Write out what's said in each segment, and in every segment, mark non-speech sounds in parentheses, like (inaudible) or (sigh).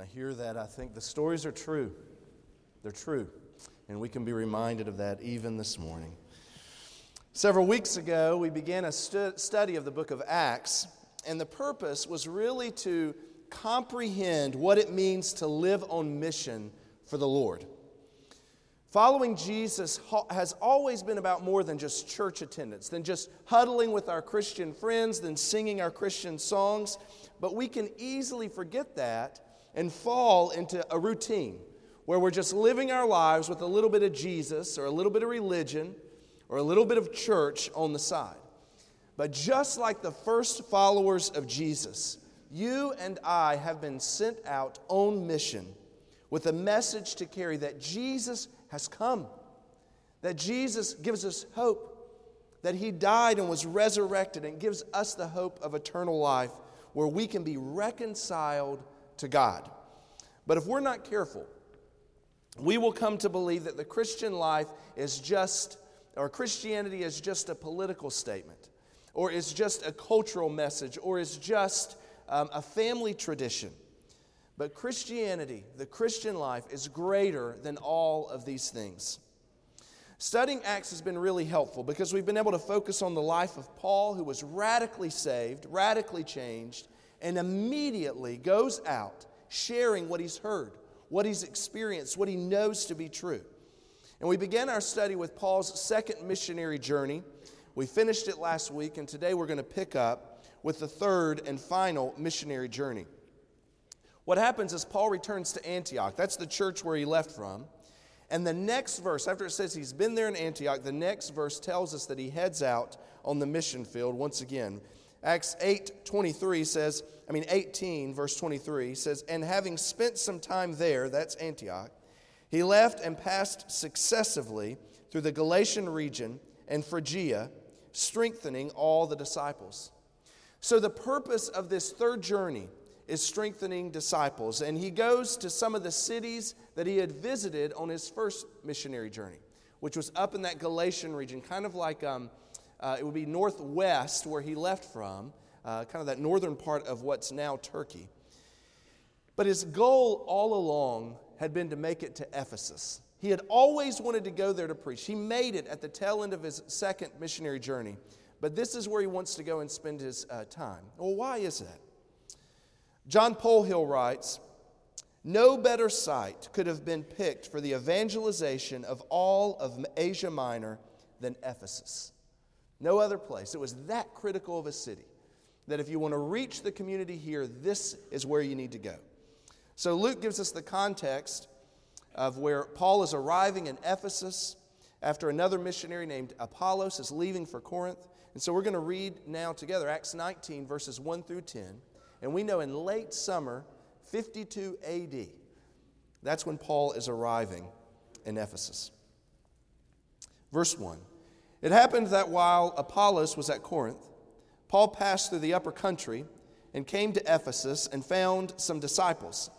I hear that, I think the stories are true. They're true. And we can be reminded of that even this morning. Several weeks ago, we began a stu- study of the book of Acts, and the purpose was really to comprehend what it means to live on mission for the Lord. Following Jesus has always been about more than just church attendance, than just huddling with our Christian friends, than singing our Christian songs. But we can easily forget that and fall into a routine where we're just living our lives with a little bit of Jesus or a little bit of religion or a little bit of church on the side. But just like the first followers of Jesus, you and I have been sent out on mission with a message to carry that Jesus has come, that Jesus gives us hope, that He died and was resurrected and gives us the hope of eternal life where we can be reconciled to God. But if we're not careful, we will come to believe that the Christian life is just, or Christianity is just a political statement, or is just a cultural message, or is just um, a family tradition. But Christianity, the Christian life, is greater than all of these things. Studying Acts has been really helpful because we've been able to focus on the life of Paul, who was radically saved, radically changed, and immediately goes out sharing what he's heard, what he's experienced, what he knows to be true. And we began our study with Paul's second missionary journey. We finished it last week, and today we're going to pick up with the third and final missionary journey. What happens is Paul returns to Antioch. That's the church where he left from. And the next verse, after it says he's been there in Antioch, the next verse tells us that he heads out on the mission field once again. Acts 8 23 says, I mean 18, verse 23 says, And having spent some time there, that's Antioch, he left and passed successively through the Galatian region and Phrygia, strengthening all the disciples. So, the purpose of this third journey is strengthening disciples. And he goes to some of the cities that he had visited on his first missionary journey, which was up in that Galatian region, kind of like um, uh, it would be northwest where he left from, uh, kind of that northern part of what's now Turkey. But his goal all along had been to make it to Ephesus. He had always wanted to go there to preach. He made it at the tail end of his second missionary journey. But this is where he wants to go and spend his uh, time. Well, why is that? John Polhill writes No better site could have been picked for the evangelization of all of Asia Minor than Ephesus. No other place. It was that critical of a city that if you want to reach the community here, this is where you need to go. So Luke gives us the context of where Paul is arriving in Ephesus after another missionary named Apollos is leaving for Corinth. And so we're going to read now together Acts 19, verses 1 through 10. And we know in late summer, 52 AD, that's when Paul is arriving in Ephesus. Verse 1 It happened that while Apollos was at Corinth, Paul passed through the upper country and came to Ephesus and found some disciples.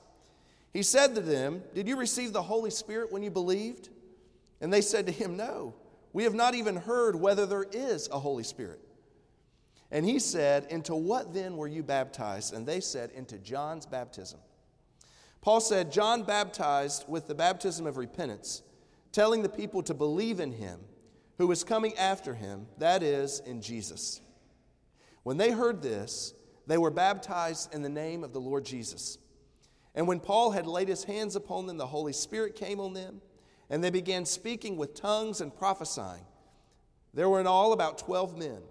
He said to them, Did you receive the Holy Spirit when you believed? And they said to him, No, we have not even heard whether there is a Holy Spirit. And he said, Into what then were you baptized? And they said, Into John's baptism. Paul said, John baptized with the baptism of repentance, telling the people to believe in him who was coming after him, that is, in Jesus. When they heard this, they were baptized in the name of the Lord Jesus. And when Paul had laid his hands upon them, the Holy Spirit came on them, and they began speaking with tongues and prophesying. There were in all about 12 men.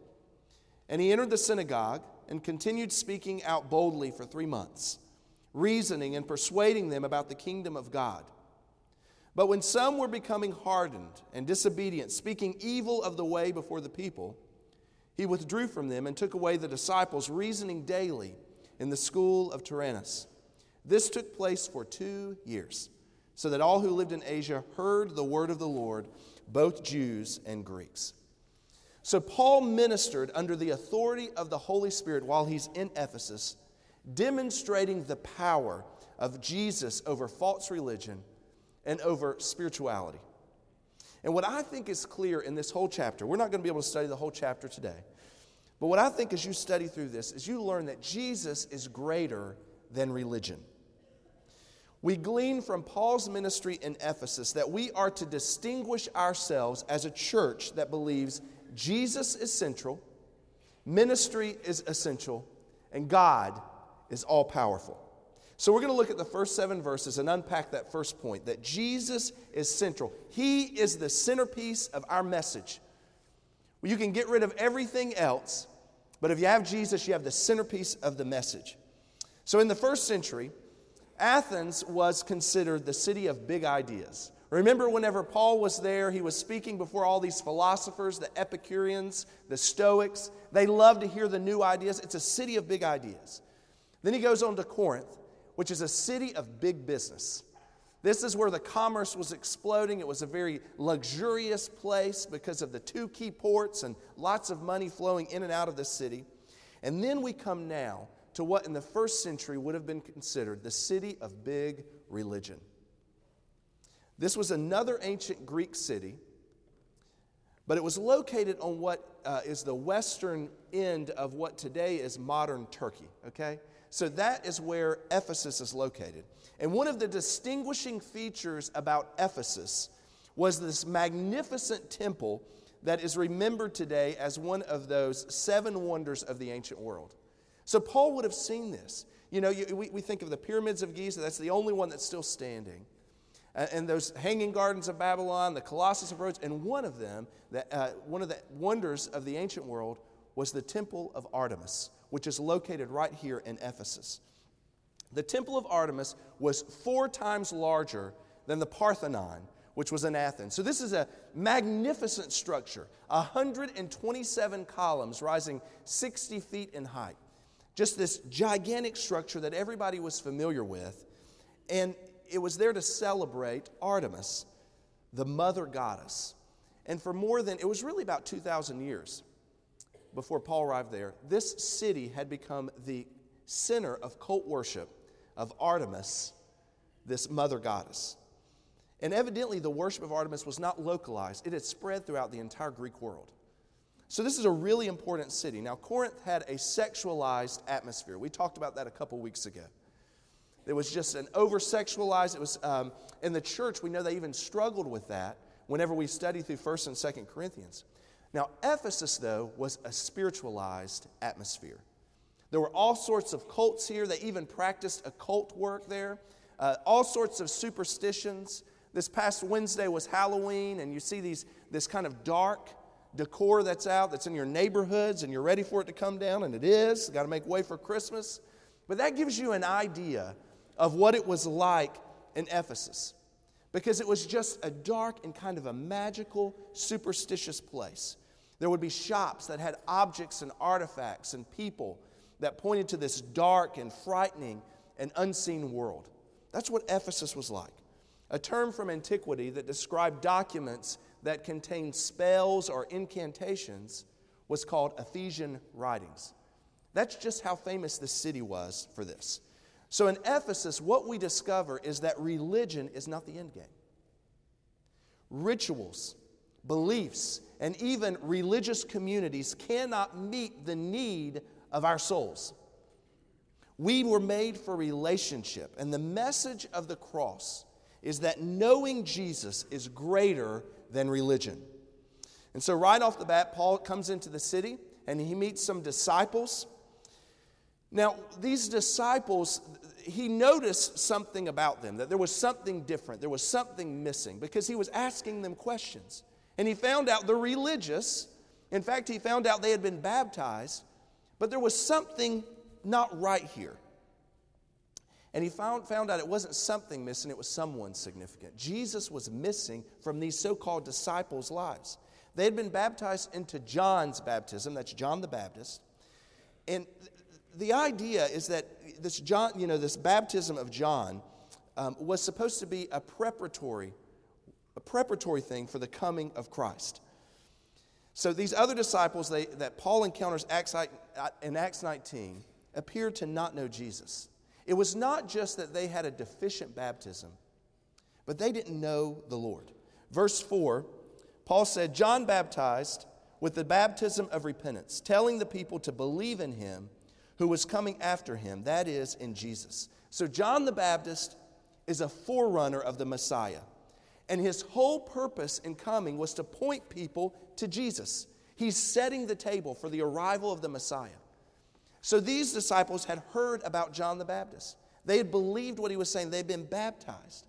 And he entered the synagogue and continued speaking out boldly for three months, reasoning and persuading them about the kingdom of God. But when some were becoming hardened and disobedient, speaking evil of the way before the people, he withdrew from them and took away the disciples, reasoning daily in the school of Tyrannus. This took place for two years, so that all who lived in Asia heard the word of the Lord, both Jews and Greeks. So Paul ministered under the authority of the Holy Spirit while he's in Ephesus, demonstrating the power of Jesus over false religion and over spirituality. And what I think is clear in this whole chapter, we're not going to be able to study the whole chapter today, but what I think as you study through this is you learn that Jesus is greater than religion. we glean from Paul's ministry in Ephesus that we are to distinguish ourselves as a church that believes Jesus is central, ministry is essential, and God is all powerful. So we're going to look at the first seven verses and unpack that first point that Jesus is central. He is the centerpiece of our message. You can get rid of everything else, but if you have Jesus, you have the centerpiece of the message. So in the first century, Athens was considered the city of big ideas. Remember, whenever Paul was there, he was speaking before all these philosophers, the Epicureans, the Stoics. They loved to hear the new ideas. It's a city of big ideas. Then he goes on to Corinth, which is a city of big business. This is where the commerce was exploding. It was a very luxurious place because of the two key ports and lots of money flowing in and out of the city. And then we come now to what in the first century would have been considered the city of big religion. This was another ancient Greek city, but it was located on what uh, is the western end of what today is modern Turkey, okay? So that is where Ephesus is located. And one of the distinguishing features about Ephesus was this magnificent temple that is remembered today as one of those seven wonders of the ancient world. So Paul would have seen this. You know, you, we, we think of the pyramids of Giza, that's the only one that's still standing. Uh, and those hanging gardens of Babylon, the Colossus of Rhodes, and one of them, uh, one of the wonders of the ancient world, was the Temple of Artemis, which is located right here in Ephesus. The Temple of Artemis was four times larger than the Parthenon, which was in Athens. So, this is a magnificent structure 127 columns rising 60 feet in height just this gigantic structure that everybody was familiar with. And it was there to celebrate Artemis, the mother goddess. And for more than, it was really about 2,000 years before Paul arrived there, this city had become the center of cult worship of Artemis, this mother goddess. And evidently, the worship of Artemis was not localized, it had spread throughout the entire Greek world. So, this is a really important city. Now, Corinth had a sexualized atmosphere. We talked about that a couple weeks ago. It was just an over sexualized, it was um, in the church, we know they even struggled with that whenever we study through 1st and 2nd Corinthians. Now, Ephesus, though, was a spiritualized atmosphere. There were all sorts of cults here. They even practiced occult work there, uh, all sorts of superstitions. This past Wednesday was Halloween, and you see these, this kind of dark, decor that's out, that's in your neighborhoods, and you're ready for it to come down, and it is. Got to make way for Christmas. But that gives you an idea of what it was like in Ephesus because it was just a dark and kind of a magical, superstitious place. There would be shops that had objects and artifacts and people that pointed to this dark and frightening and unseen world. That's what Ephesus was like. A term from antiquity that described documents that contained spells or incantations was called Ephesian writings. That's just how famous this city was for this. So in Ephesus, what we discover is that religion is not the end game. Rituals, beliefs, and even religious communities cannot meet the need of our souls. We were made for relationship, and the message of the cross is that knowing Jesus is greater than religion. And so, right off the bat, Paul comes into the city and he meets some disciples. Now, these disciples, he noticed something about them, that there was something different, there was something missing, because he was asking them questions. And he found out they're religious. In fact, he found out they had been baptized, but there was something not right here. And he found, found out it wasn't something missing, it was someone significant. Jesus was missing from these so called disciples' lives. They had been baptized into John's baptism, that's John the Baptist. And the idea is that this John, you know, this baptism of John um, was supposed to be a preparatory, a preparatory thing for the coming of Christ. So these other disciples they, that Paul encounters in Acts 19 appeared to not know Jesus. It was not just that they had a deficient baptism, but they didn't know the Lord. Verse 4, Paul said, John baptized with the baptism of repentance, telling the people to believe in him who was coming after him, that is, in Jesus. So, John the Baptist is a forerunner of the Messiah. And his whole purpose in coming was to point people to Jesus. He's setting the table for the arrival of the Messiah. So these disciples had heard about John the Baptist. They had believed what he was saying, they'd been baptized.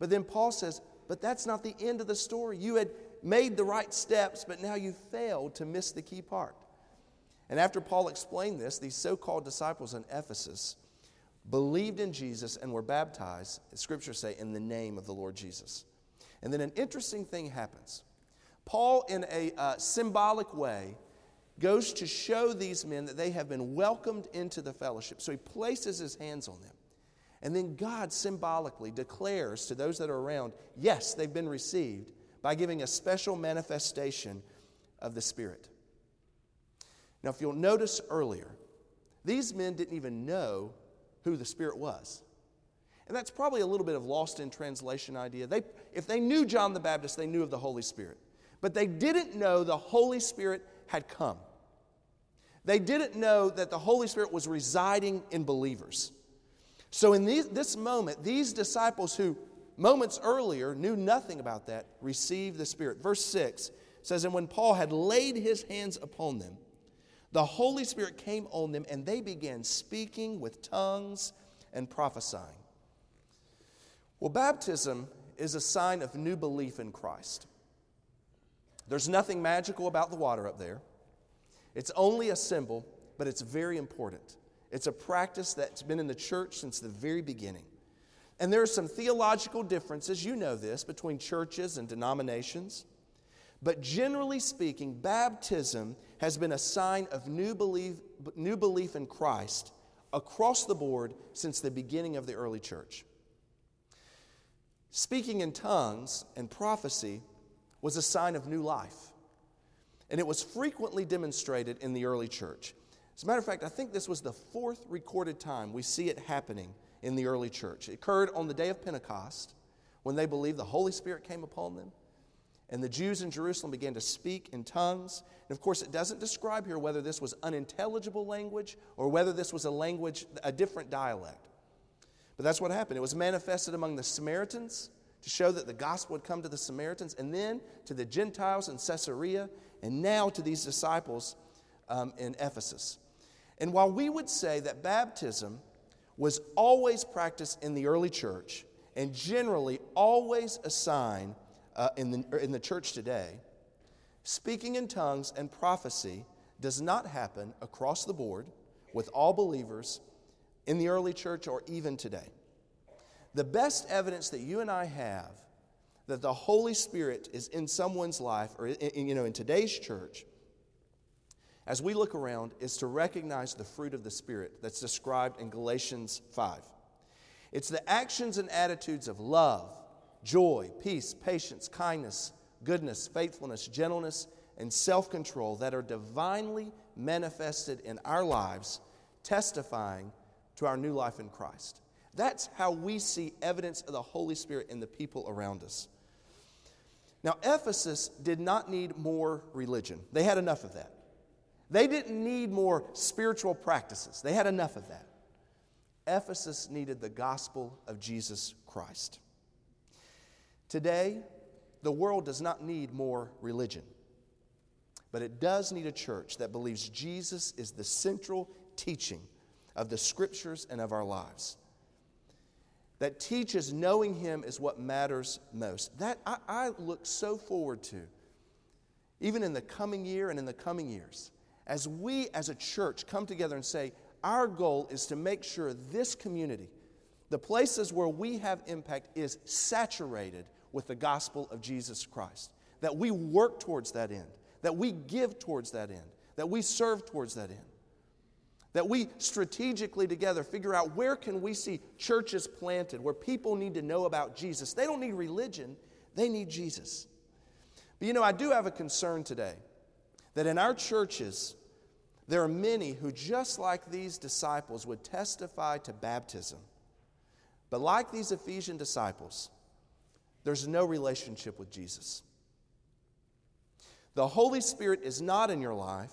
But then Paul says, But that's not the end of the story. You had made the right steps, but now you failed to miss the key part. And after Paul explained this, these so called disciples in Ephesus believed in Jesus and were baptized, scriptures say, in the name of the Lord Jesus. And then an interesting thing happens. Paul, in a uh, symbolic way, goes to show these men that they have been welcomed into the fellowship. So he places his hands on them. And then God symbolically declares to those that are around, yes, they've been received by giving a special manifestation of the Spirit. Now, if you'll notice earlier, these men didn't even know who the Spirit was. And that's probably a little bit of lost in translation idea. They, if they knew John the Baptist, they knew of the Holy Spirit. But they didn't know the Holy Spirit had come. They didn't know that the Holy Spirit was residing in believers. So, in these, this moment, these disciples who moments earlier knew nothing about that received the Spirit. Verse 6 says, And when Paul had laid his hands upon them, the Holy Spirit came on them, and they began speaking with tongues and prophesying. Well, baptism is a sign of new belief in Christ. There's nothing magical about the water up there. It's only a symbol, but it's very important. It's a practice that's been in the church since the very beginning. And there are some theological differences, you know this, between churches and denominations. But generally speaking, baptism has been a sign of new belief, new belief in Christ across the board since the beginning of the early church. Speaking in tongues and prophecy was a sign of new life, and it was frequently demonstrated in the early church. As a matter of fact, I think this was the fourth recorded time we see it happening in the early church. It occurred on the day of Pentecost when they believed the Holy Spirit came upon them. And the Jews in Jerusalem began to speak in tongues. And of course, it doesn't describe here whether this was unintelligible language or whether this was a language, a different dialect. But that's what happened. It was manifested among the Samaritans to show that the gospel would come to the Samaritans and then to the Gentiles in Caesarea and now to these disciples um, in Ephesus. And while we would say that baptism was always practiced in the early church and generally always a sign uh, in, the, in the church today, speaking in tongues and prophecy does not happen across the board with all believers in the early church or even today. The best evidence that you and I have that the Holy Spirit is in someone's life or in, you know in today's church as we look around is to recognize the fruit of the Spirit that's described in Galatians 5. It's the actions and attitudes of love, joy, peace, patience, kindness, goodness, faithfulness, gentleness, and self control that are divinely manifested in our lives, testifying to our new life in Christ. That's how we see evidence of the Holy Spirit in the people around us. Now, Ephesus did not need more religion, they had enough of that. They didn't need more spiritual practices, they had enough of that. Ephesus needed the gospel of Jesus Christ. Today, the world does not need more religion, but it does need a church that believes Jesus is the central teaching of the scriptures and of our lives. That teaches knowing Him is what matters most. That I, I look so forward to, even in the coming year and in the coming years, as we as a church come together and say, our goal is to make sure this community, the places where we have impact, is saturated with the gospel of Jesus Christ. That we work towards that end, that we give towards that end, that we serve towards that end. That we strategically together figure out where can we see churches planted where people need to know about Jesus. They don't need religion, they need Jesus. But you know, I do have a concern today that in our churches, there are many who, just like these disciples, would testify to baptism. But like these Ephesian disciples, there's no relationship with Jesus. The Holy Spirit is not in your life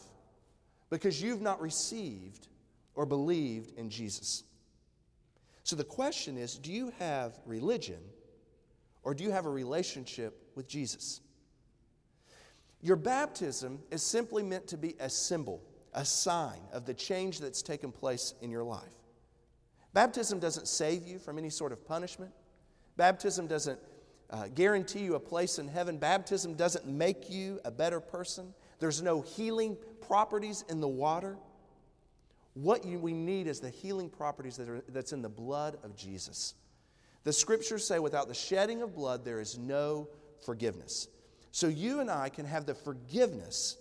because you've not received or believed in Jesus. So the question is do you have religion or do you have a relationship with Jesus? Your baptism is simply meant to be a symbol, a sign of the change that's taken place in your life. Baptism doesn't save you from any sort of punishment. Baptism doesn't uh, guarantee you a place in heaven. Baptism doesn't make you a better person. There's no healing properties in the water. What you, we need is the healing properties that are, that's in the blood of Jesus. The scriptures say, without the shedding of blood, there is no forgiveness. So you and I can have the forgiveness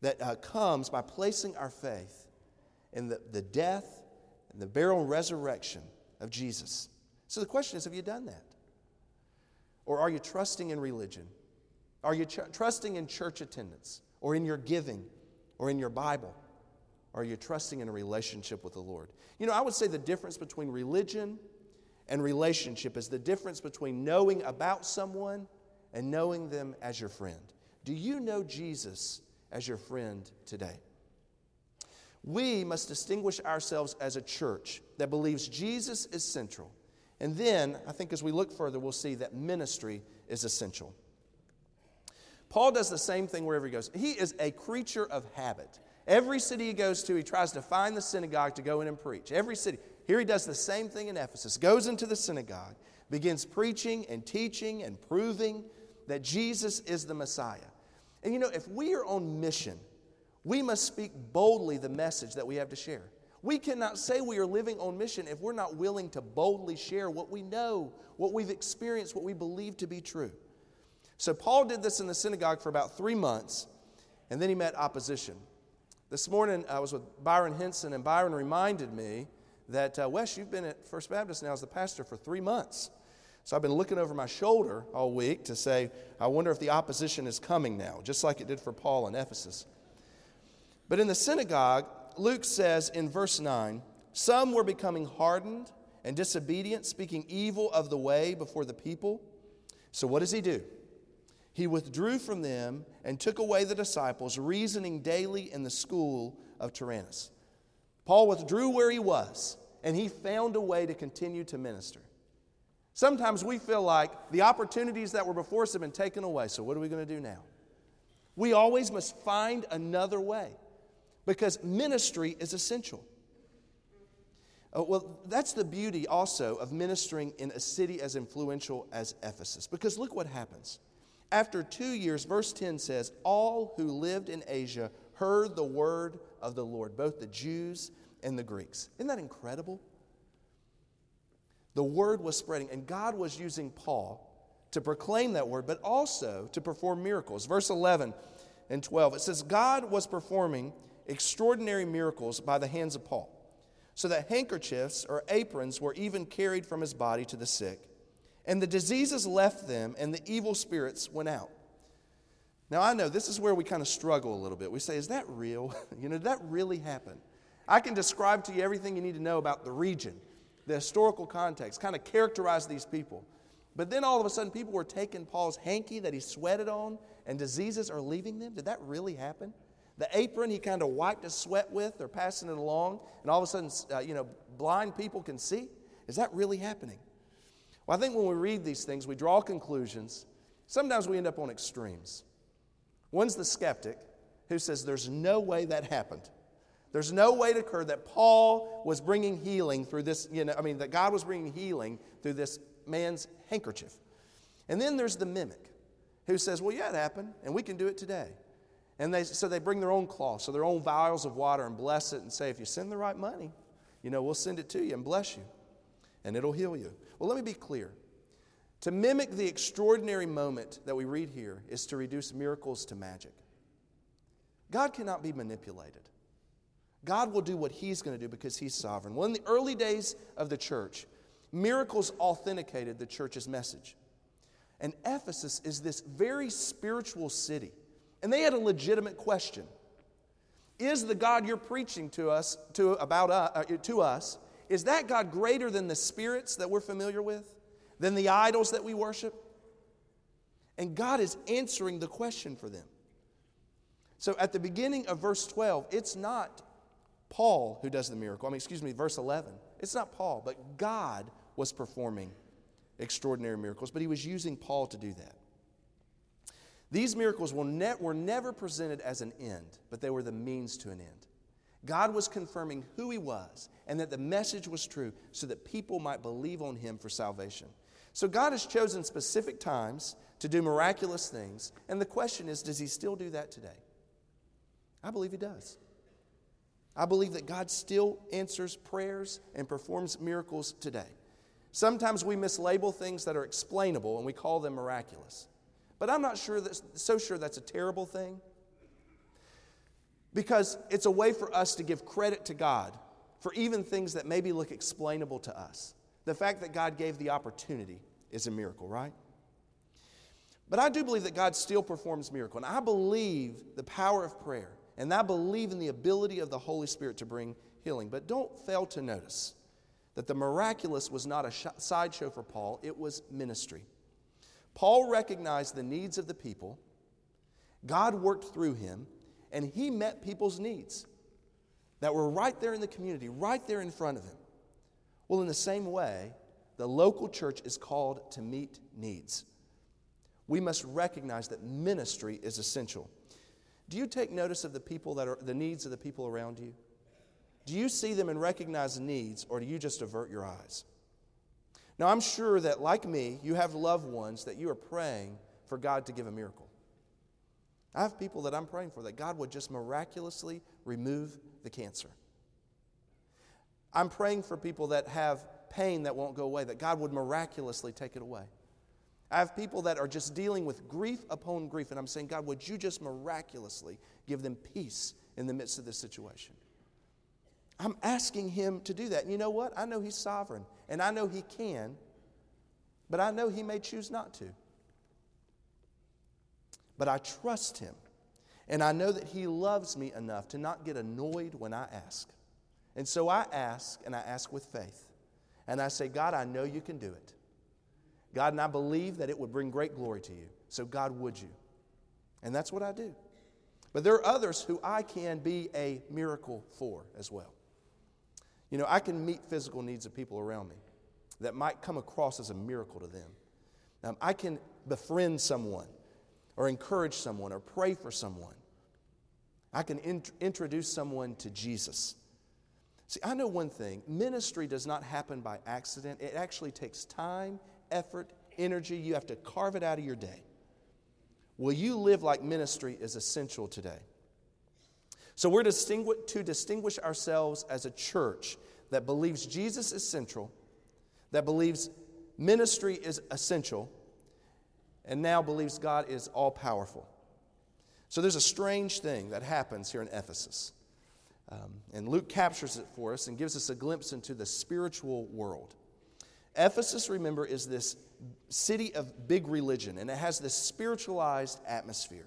that uh, comes by placing our faith in the, the death and the burial and resurrection of Jesus. So the question is have you done that? Or are you trusting in religion? Are you trusting in church attendance or in your giving or in your Bible? Or are you trusting in a relationship with the Lord? You know, I would say the difference between religion and relationship is the difference between knowing about someone and knowing them as your friend. Do you know Jesus as your friend today? We must distinguish ourselves as a church that believes Jesus is central and then, I think as we look further, we'll see that ministry is essential. Paul does the same thing wherever he goes. He is a creature of habit. Every city he goes to, he tries to find the synagogue to go in and preach. Every city. Here he does the same thing in Ephesus. Goes into the synagogue, begins preaching and teaching and proving that Jesus is the Messiah. And you know, if we are on mission, we must speak boldly the message that we have to share. We cannot say we are living on mission if we're not willing to boldly share what we know, what we've experienced, what we believe to be true. So, Paul did this in the synagogue for about three months, and then he met opposition. This morning, I was with Byron Henson, and Byron reminded me that, uh, Wes, you've been at First Baptist now as the pastor for three months. So I've been looking over my shoulder all week to say, I wonder if the opposition is coming now, just like it did for Paul in Ephesus. But in the synagogue, Luke says in verse 9 some were becoming hardened and disobedient, speaking evil of the way before the people. So what does he do? He withdrew from them and took away the disciples, reasoning daily in the school of Tyrannus. Paul withdrew where he was, and he found a way to continue to minister. Sometimes we feel like the opportunities that were before us have been taken away, so what are we going to do now? We always must find another way because ministry is essential. Uh, well, that's the beauty also of ministering in a city as influential as Ephesus. Because look what happens. After two years, verse 10 says, All who lived in Asia heard the word of the Lord, both the Jews and the Greeks. Isn't that incredible? The word was spreading, and God was using Paul to proclaim that word, but also to perform miracles. Verse 11 and 12, it says, God was performing extraordinary miracles by the hands of Paul, so that handkerchiefs or aprons were even carried from his body to the sick. And the diseases left them, and the evil spirits went out. Now, I know this is where we kind of struggle a little bit. We say, Is that real? (laughs) you know, did that really happen? I can describe to you everything you need to know about the region, the historical context, kind of characterize these people. But then all of a sudden, people were taking Paul's hanky that he sweated on, and diseases are leaving them. Did that really happen? The apron he kind of wiped his sweat with, they're passing it along, and all of a sudden, uh, you know, blind people can see. Is that really happening? Well, I think when we read these things, we draw conclusions. Sometimes we end up on extremes. One's the skeptic who says there's no way that happened. There's no way it occurred that Paul was bringing healing through this, you know, I mean, that God was bringing healing through this man's handkerchief. And then there's the mimic who says, well, yeah, it happened, and we can do it today. And they, so they bring their own cloth, so their own vials of water, and bless it and say, if you send the right money, you know, we'll send it to you and bless you, and it'll heal you. Well, let me be clear. To mimic the extraordinary moment that we read here is to reduce miracles to magic. God cannot be manipulated. God will do what He's going to do because He's sovereign. Well, in the early days of the church, miracles authenticated the church's message. And Ephesus is this very spiritual city and they had a legitimate question. Is the God you're preaching to us, to, about uh, uh, to us, is that God greater than the spirits that we're familiar with? Than the idols that we worship? And God is answering the question for them. So at the beginning of verse 12, it's not Paul who does the miracle. I mean, excuse me, verse 11. It's not Paul, but God was performing extraordinary miracles, but he was using Paul to do that. These miracles were, ne- were never presented as an end, but they were the means to an end. God was confirming who he was and that the message was true so that people might believe on him for salvation. So God has chosen specific times to do miraculous things, and the question is does he still do that today? I believe he does. I believe that God still answers prayers and performs miracles today. Sometimes we mislabel things that are explainable and we call them miraculous. But I'm not sure so sure that's a terrible thing because it's a way for us to give credit to God for even things that maybe look explainable to us. The fact that God gave the opportunity is a miracle, right? But I do believe that God still performs miracles. And I believe the power of prayer. And I believe in the ability of the Holy Spirit to bring healing. But don't fail to notice that the miraculous was not a sh- sideshow for Paul, it was ministry. Paul recognized the needs of the people, God worked through him, and he met people's needs that were right there in the community, right there in front of him. Well, in the same way, the local church is called to meet needs. We must recognize that ministry is essential. Do you take notice of the people that are the needs of the people around you? Do you see them and recognize the needs, or do you just avert your eyes? Now, I'm sure that, like me, you have loved ones that you are praying for God to give a miracle. I have people that I'm praying for that God would just miraculously remove the cancer. I'm praying for people that have pain that won't go away, that God would miraculously take it away. I have people that are just dealing with grief upon grief, and I'm saying, God, would you just miraculously give them peace in the midst of this situation? I'm asking him to do that. And you know what? I know he's sovereign and I know he can, but I know he may choose not to. But I trust him. And I know that he loves me enough to not get annoyed when I ask. And so I ask, and I ask with faith. And I say, God, I know you can do it. God, and I believe that it would bring great glory to you. So, God, would you? And that's what I do. But there are others who I can be a miracle for as well. You know, I can meet physical needs of people around me that might come across as a miracle to them. Um, I can befriend someone or encourage someone or pray for someone. I can int- introduce someone to Jesus. See, I know one thing ministry does not happen by accident, it actually takes time, effort, energy. You have to carve it out of your day. Will you live like ministry is essential today? So we're distingu- to distinguish ourselves as a church that believes Jesus is central, that believes ministry is essential, and now believes God is all powerful. So there's a strange thing that happens here in Ephesus. Um, and Luke captures it for us and gives us a glimpse into the spiritual world. Ephesus, remember, is this city of big religion, and it has this spiritualized atmosphere.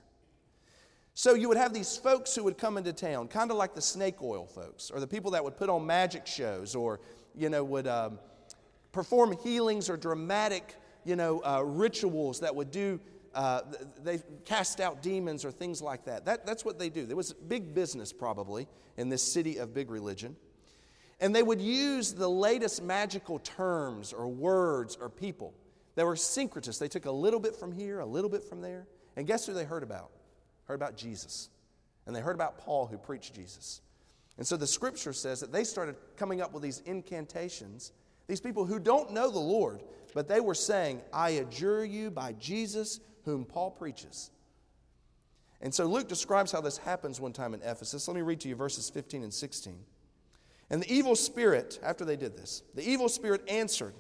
So you would have these folks who would come into town, kind of like the snake oil folks, or the people that would put on magic shows, or you know would um, perform healings or dramatic you know uh, rituals that would do. Uh, they cast out demons or things like that. that. That's what they do. There was big business probably in this city of big religion. And they would use the latest magical terms or words or people that were syncretists. They took a little bit from here, a little bit from there. And guess who they heard about? heard about Jesus. And they heard about Paul who preached Jesus. And so the scripture says that they started coming up with these incantations. These people who don't know the Lord, but they were saying, I adjure you by Jesus whom Paul preaches. And so Luke describes how this happens one time in Ephesus. Let me read to you verses 15 and 16. And the evil spirit, after they did this, the evil spirit answered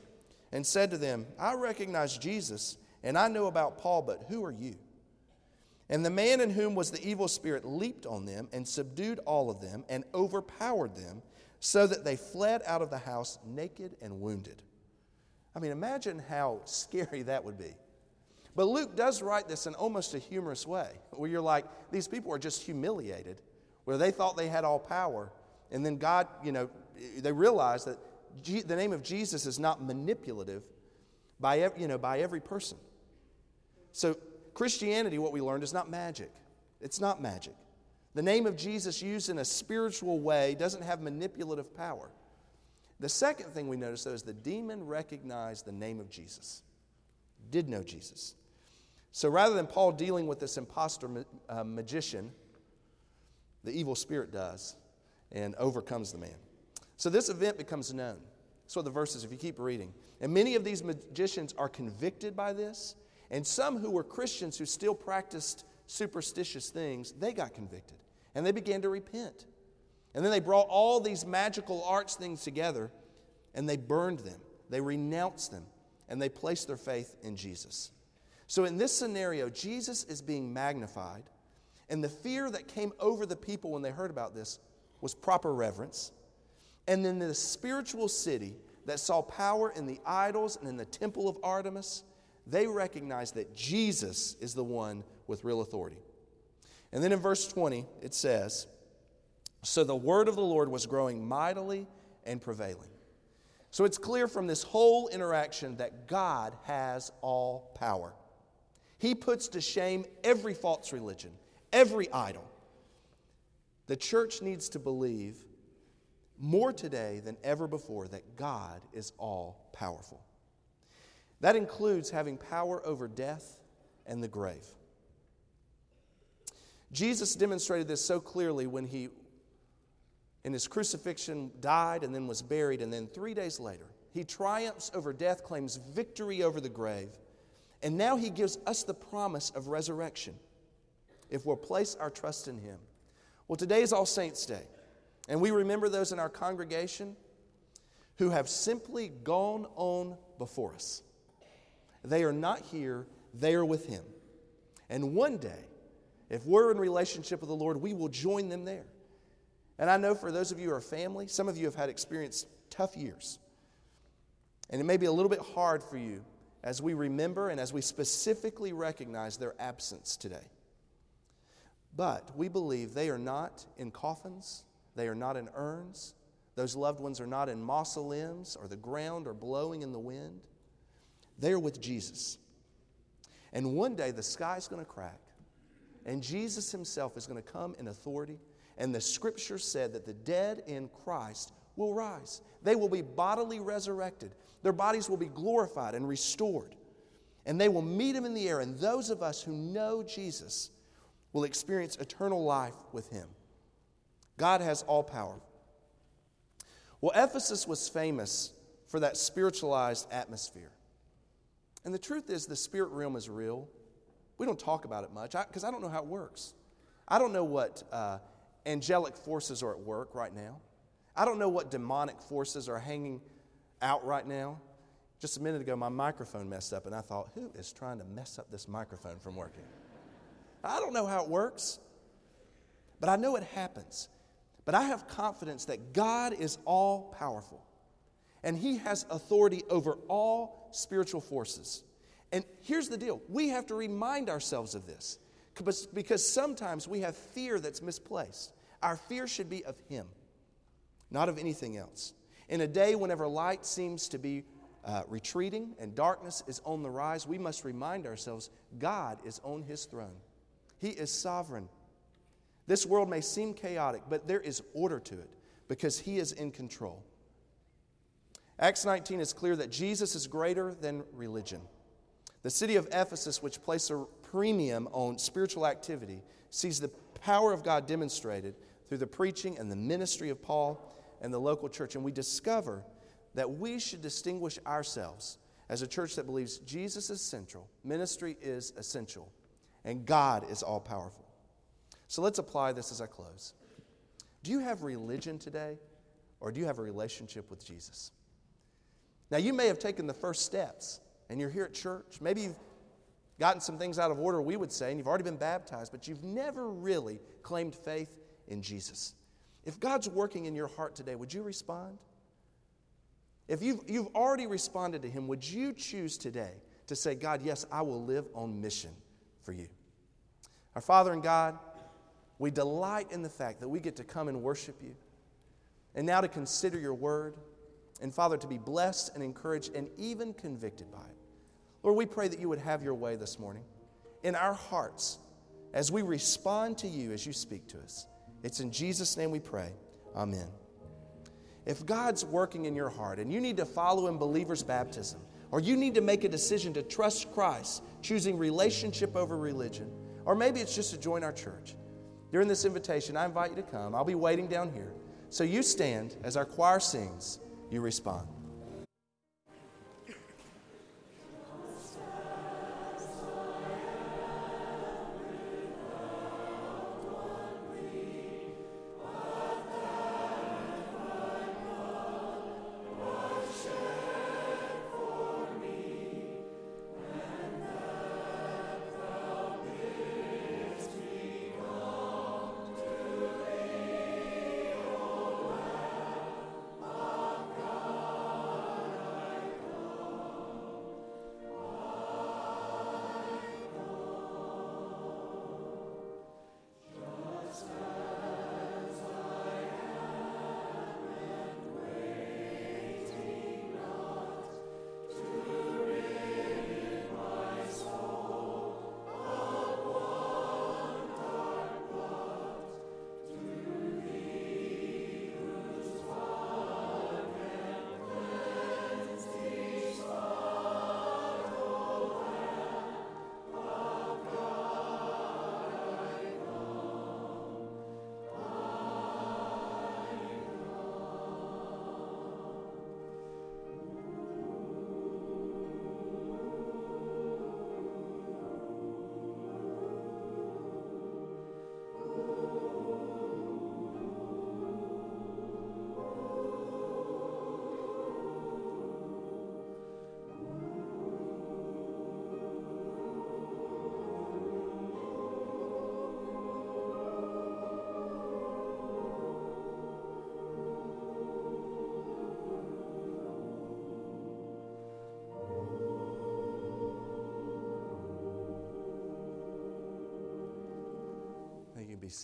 and said to them, I recognize Jesus and I know about Paul, but who are you? And the man in whom was the evil spirit leaped on them and subdued all of them and overpowered them, so that they fled out of the house naked and wounded. I mean, imagine how scary that would be. But Luke does write this in almost a humorous way, where you're like, these people are just humiliated, where they thought they had all power. And then God, you know, they realize that the name of Jesus is not manipulative by, you know, by every person. So Christianity, what we learned, is not magic. It's not magic. The name of Jesus used in a spiritual way doesn't have manipulative power. The second thing we notice, though, is the demon recognized the name of Jesus, did know Jesus. So rather than Paul dealing with this impostor uh, magician, the evil spirit does and overcomes the man. So this event becomes known. So the verses, if you keep reading. And many of these magicians are convicted by this, and some who were Christians who still practiced superstitious things, they got convicted and they began to repent. And then they brought all these magical arts things together and they burned them, they renounced them, and they placed their faith in Jesus. So, in this scenario, Jesus is being magnified, and the fear that came over the people when they heard about this was proper reverence. And then the spiritual city that saw power in the idols and in the temple of Artemis, they recognized that Jesus is the one with real authority. And then in verse 20, it says, So the word of the Lord was growing mightily and prevailing. So it's clear from this whole interaction that God has all power. He puts to shame every false religion, every idol. The church needs to believe more today than ever before that God is all powerful. That includes having power over death and the grave. Jesus demonstrated this so clearly when he, in his crucifixion, died and then was buried, and then three days later, he triumphs over death, claims victory over the grave, and now he gives us the promise of resurrection if we'll place our trust in him. Well, today is All Saints' Day, and we remember those in our congregation who have simply gone on before us. They are not here, they are with him. And one day, if we're in relationship with the Lord, we will join them there. And I know for those of you who are family, some of you have had experienced tough years. And it may be a little bit hard for you as we remember and as we specifically recognize their absence today. But we believe they are not in coffins, they are not in urns, those loved ones are not in mausoleums or the ground or blowing in the wind. They are with Jesus. And one day the sky's going to crack and Jesus himself is going to come in authority. And the scripture said that the dead in Christ will rise. They will be bodily resurrected, their bodies will be glorified and restored. And they will meet him in the air. And those of us who know Jesus will experience eternal life with him. God has all power. Well, Ephesus was famous for that spiritualized atmosphere. And the truth is, the spirit realm is real. We don't talk about it much because I, I, don't know how it works. I don't know what uh, angelic forces are at work right now. I don't know what demonic forces are hanging out right now. Just a minute ago, my microphone messed up, and I thought, who is trying to mess up this microphone from working? I don't know how it works, but I know it happens. But I have confidence that God is all powerful, and He has authority over all spiritual forces. And here's the deal we have to remind ourselves of this because sometimes we have fear that's misplaced. Our fear should be of Him, not of anything else. In a day whenever light seems to be uh, retreating and darkness is on the rise, we must remind ourselves God is on His throne. He is sovereign. This world may seem chaotic, but there is order to it because He is in control. Acts 19 is clear that Jesus is greater than religion. The city of Ephesus, which placed a premium on spiritual activity, sees the power of God demonstrated through the preaching and the ministry of Paul and the local church. And we discover that we should distinguish ourselves as a church that believes Jesus is central, ministry is essential, and God is all powerful. So let's apply this as I close. Do you have religion today, or do you have a relationship with Jesus? Now, you may have taken the first steps and you're here at church. Maybe you've gotten some things out of order, we would say, and you've already been baptized, but you've never really claimed faith in Jesus. If God's working in your heart today, would you respond? If you've, you've already responded to Him, would you choose today to say, God, yes, I will live on mission for you? Our Father and God, we delight in the fact that we get to come and worship you, and now to consider your word, and Father, to be blessed and encouraged and even convicted by it. Lord, we pray that you would have your way this morning in our hearts as we respond to you as you speak to us. It's in Jesus' name we pray. Amen. If God's working in your heart and you need to follow in believer's baptism, or you need to make a decision to trust Christ, choosing relationship over religion, or maybe it's just to join our church, during this invitation, I invite you to come. I'll be waiting down here. So you stand as our choir sings, you respond.